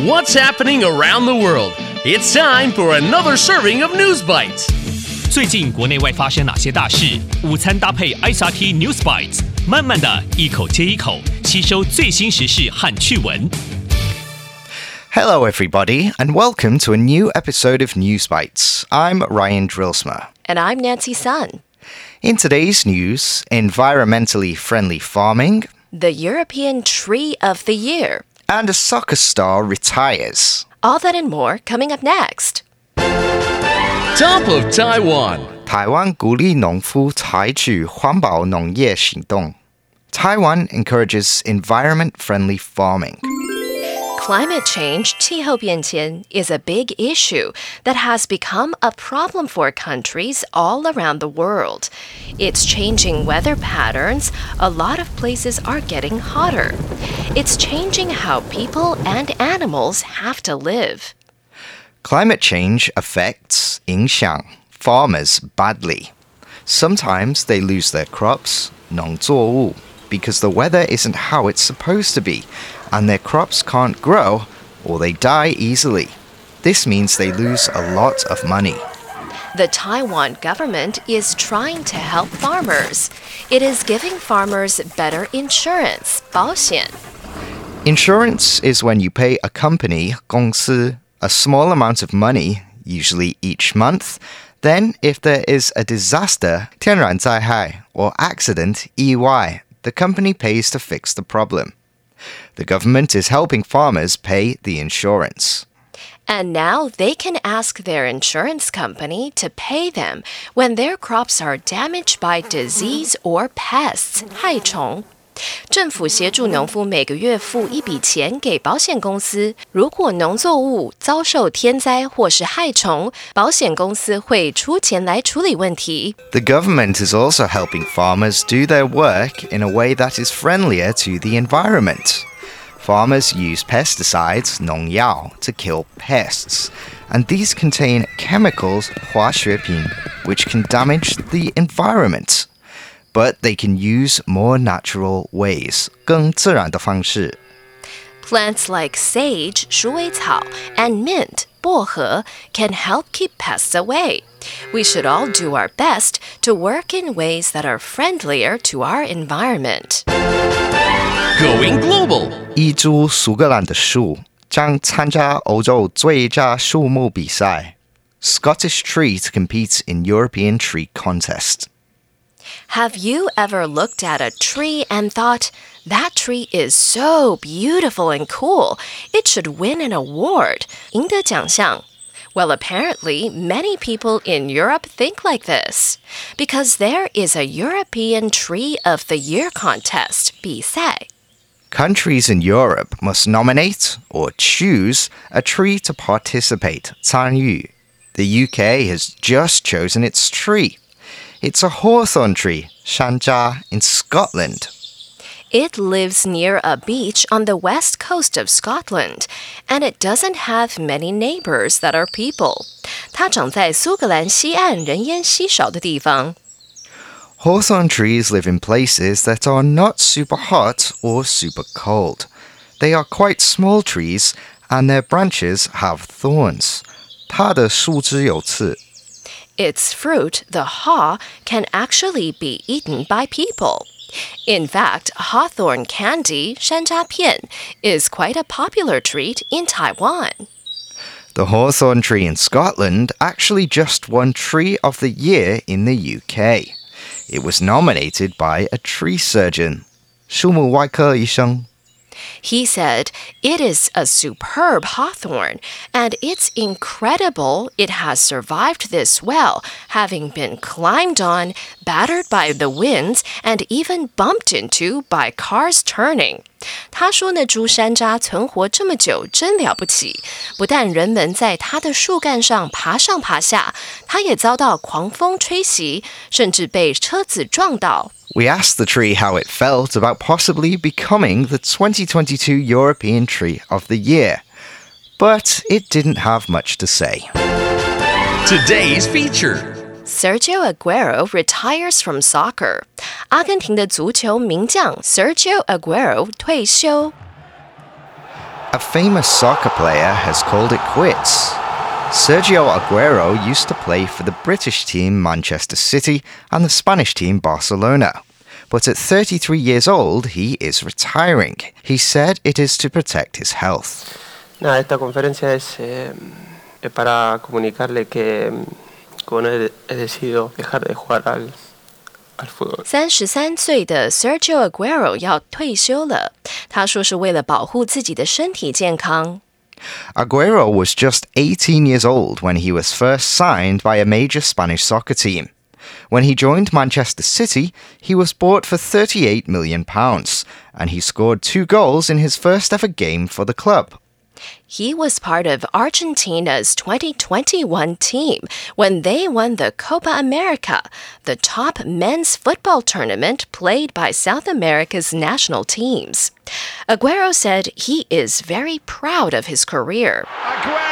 What's happening around the world? It's time for another serving of News Bites. 最近国内外发生哪些大事？午餐搭配 ICRT News Bites，慢慢的一口接一口吸收最新时事和趣闻。Hello, everybody, and welcome to a new episode of News Bites. I'm Ryan Drillsma. And I'm Nancy Sun. In today's news, environmentally friendly farming, the European Tree of the Year, and a soccer star retires. All that and more coming up next. Top of Taiwan. 台湾鼓励农夫采取环保农业行动. Taiwan encourages environment-friendly farming. Climate change, 气候变迁, is a big issue that has become a problem for countries all around the world. It's changing weather patterns. A lot of places are getting hotter. It's changing how people and animals have to live. Climate change affects 影响 farmers badly. Sometimes they lose their crops, 农作物, because the weather isn't how it's supposed to be, and their crops can't grow or they die easily. This means they lose a lot of money. The Taiwan government is trying to help farmers. It is giving farmers better insurance, 保险. Insurance is when you pay a company, 公司, a small amount of money, usually each month. Then, if there is a disaster, 天然灾害, or accident, 意外, the company pays to fix the problem. The government is helping farmers pay the insurance. And now they can ask their insurance company to pay them when their crops are damaged by disease or pests, 害虫。政府协助农夫每个月付一笔钱给保险公司，如果农作物遭受天灾或是害虫，保险公司会出钱来处理问题。 The government is also helping farmers do their work in a way that is friendlier to the environment. Farmers use pesticides, 农药, to kill pests, and these contain chemicals, 化学品, which can damage the environment. But they can use more natural ways, 更自然的方式. Plants like sage, 鼠尾草, and mint, 薄荷, can help keep pests away. We should all do our best to work in ways that are friendlier to our environment. Going global. 一株苏格兰的树将参加欧洲最佳树木比赛 Scottish tree to compete in European tree contest. Have you ever looked at a tree and thought, that tree is so beautiful and cool, it should win an award? 赢得奖项. Well, apparently, many people in Europe think like this because there is a European Tree of the Year contest, 比赛. Countries in Europe must nominate or choose a tree to participate, 参与. The UK has just chosen its tree. It's a hawthorn tree, shanzha, in Scotland. It lives near a beach on the west coast of Scotland, and it doesn't have many neighbors that are people. 它长在苏格兰西岸人烟稀少的地方。Hawthorn trees live in places that are not super hot or super cold. They are quite small trees and their branches have thorns. 它的树枝有刺. Its fruit, the haw, can actually be eaten by people. In fact, hawthorn candy, 山楂片, is quite a popular treat in Taiwan. The hawthorn tree in Scotland actually just won Tree of the Year in the UK. It was nominated by a tree surgeon. 树木外科医生 He said, It is a superb hawthorn, and it's incredible it has survived this well, having been climbed on, battered by the winds, and even bumped into by cars turning. 他说那株山楂存活这么久，真了不起。不但人们在它的树干上爬上爬下，它也遭到狂风吹袭，甚至被车子撞到。 We asked the tree how it felt about possibly becoming the 2022 European Tree of the Year, but it didn't have much to say. Today's feature. Sergio Aguero retires from soccer. 阿根廷的足球名将 Sergio Aguero 退休。 A famous soccer player has called it quits. Sergio Aguero used to play for the British team Manchester City and the Spanish team Barcelona. But at 33 years old, he is retiring. He said it is to protect his health. Nada, esta conferencia es eh, para comunicarle que, que bueno, he, he decidido dejar de jugar al, 三十三岁的 Sergio Aguero 要退休了，他说是为了保护自己的身体健康。Aguero was just 18 years old when he was first signed by a major Spanish soccer team. When he joined Manchester City, he was bought for £38 million, and he scored two goals in his first ever game for the club. he was part of Argentina's 2021 team when they won the Copa America, the top men's football tournament played by South America's national teams. Aguero said he is very proud of his career. Aguero!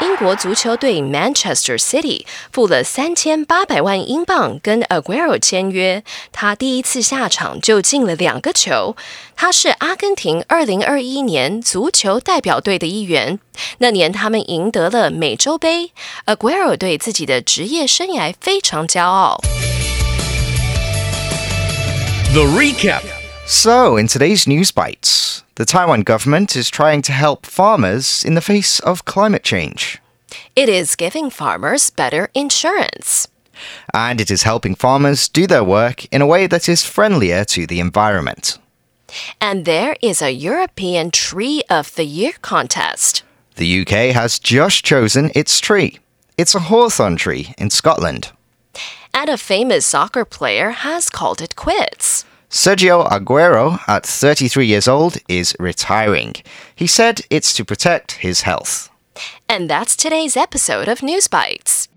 英国足球队 Manchester City 付了三千八百万英镑跟 Aguero 签约，他第一次下场就进了两个球。他是阿根廷二零二一年足球代表队的一员，那年他们赢得了美洲杯。Aguero 对自己的职业生涯非常骄傲。The recap. So, in today's news bites, the Taiwan government is trying to help farmers in the face of climate change. It is giving farmers better insurance. And it is helping farmers do their work in a way that is friendlier to the environment. And there is a European Tree of the Year contest. The UK has just chosen its tree. It's a hawthorn tree in Scotland. And a famous soccer player has called it quits. Sergio Aguero, at 33 years old, is retiring. He said it's to protect his health. And that's today's episode of News Bites.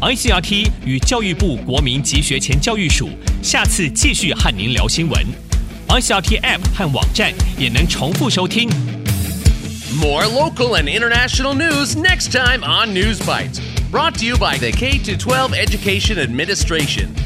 ICRT 与教育部国民及学前教育署下次继续和您聊新闻。ICRT App 和网站也能重复收听。More local and international news next time on News Bites. Brought to you by the K 12 Education Administration.